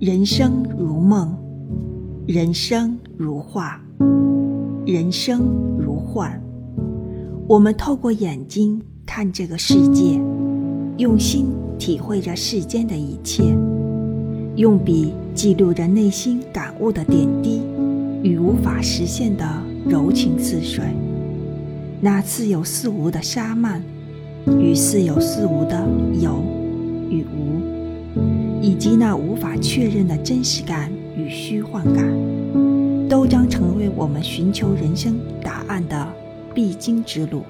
人生如梦，人生如画，人生如幻。我们透过眼睛看这个世界，用心体会着世间的一切，用笔记录着内心感悟的点滴与无法实现的柔情似水。那似有似无的沙曼，与似有似无的有与无。以及那无法确认的真实感与虚幻感，都将成为我们寻求人生答案的必经之路。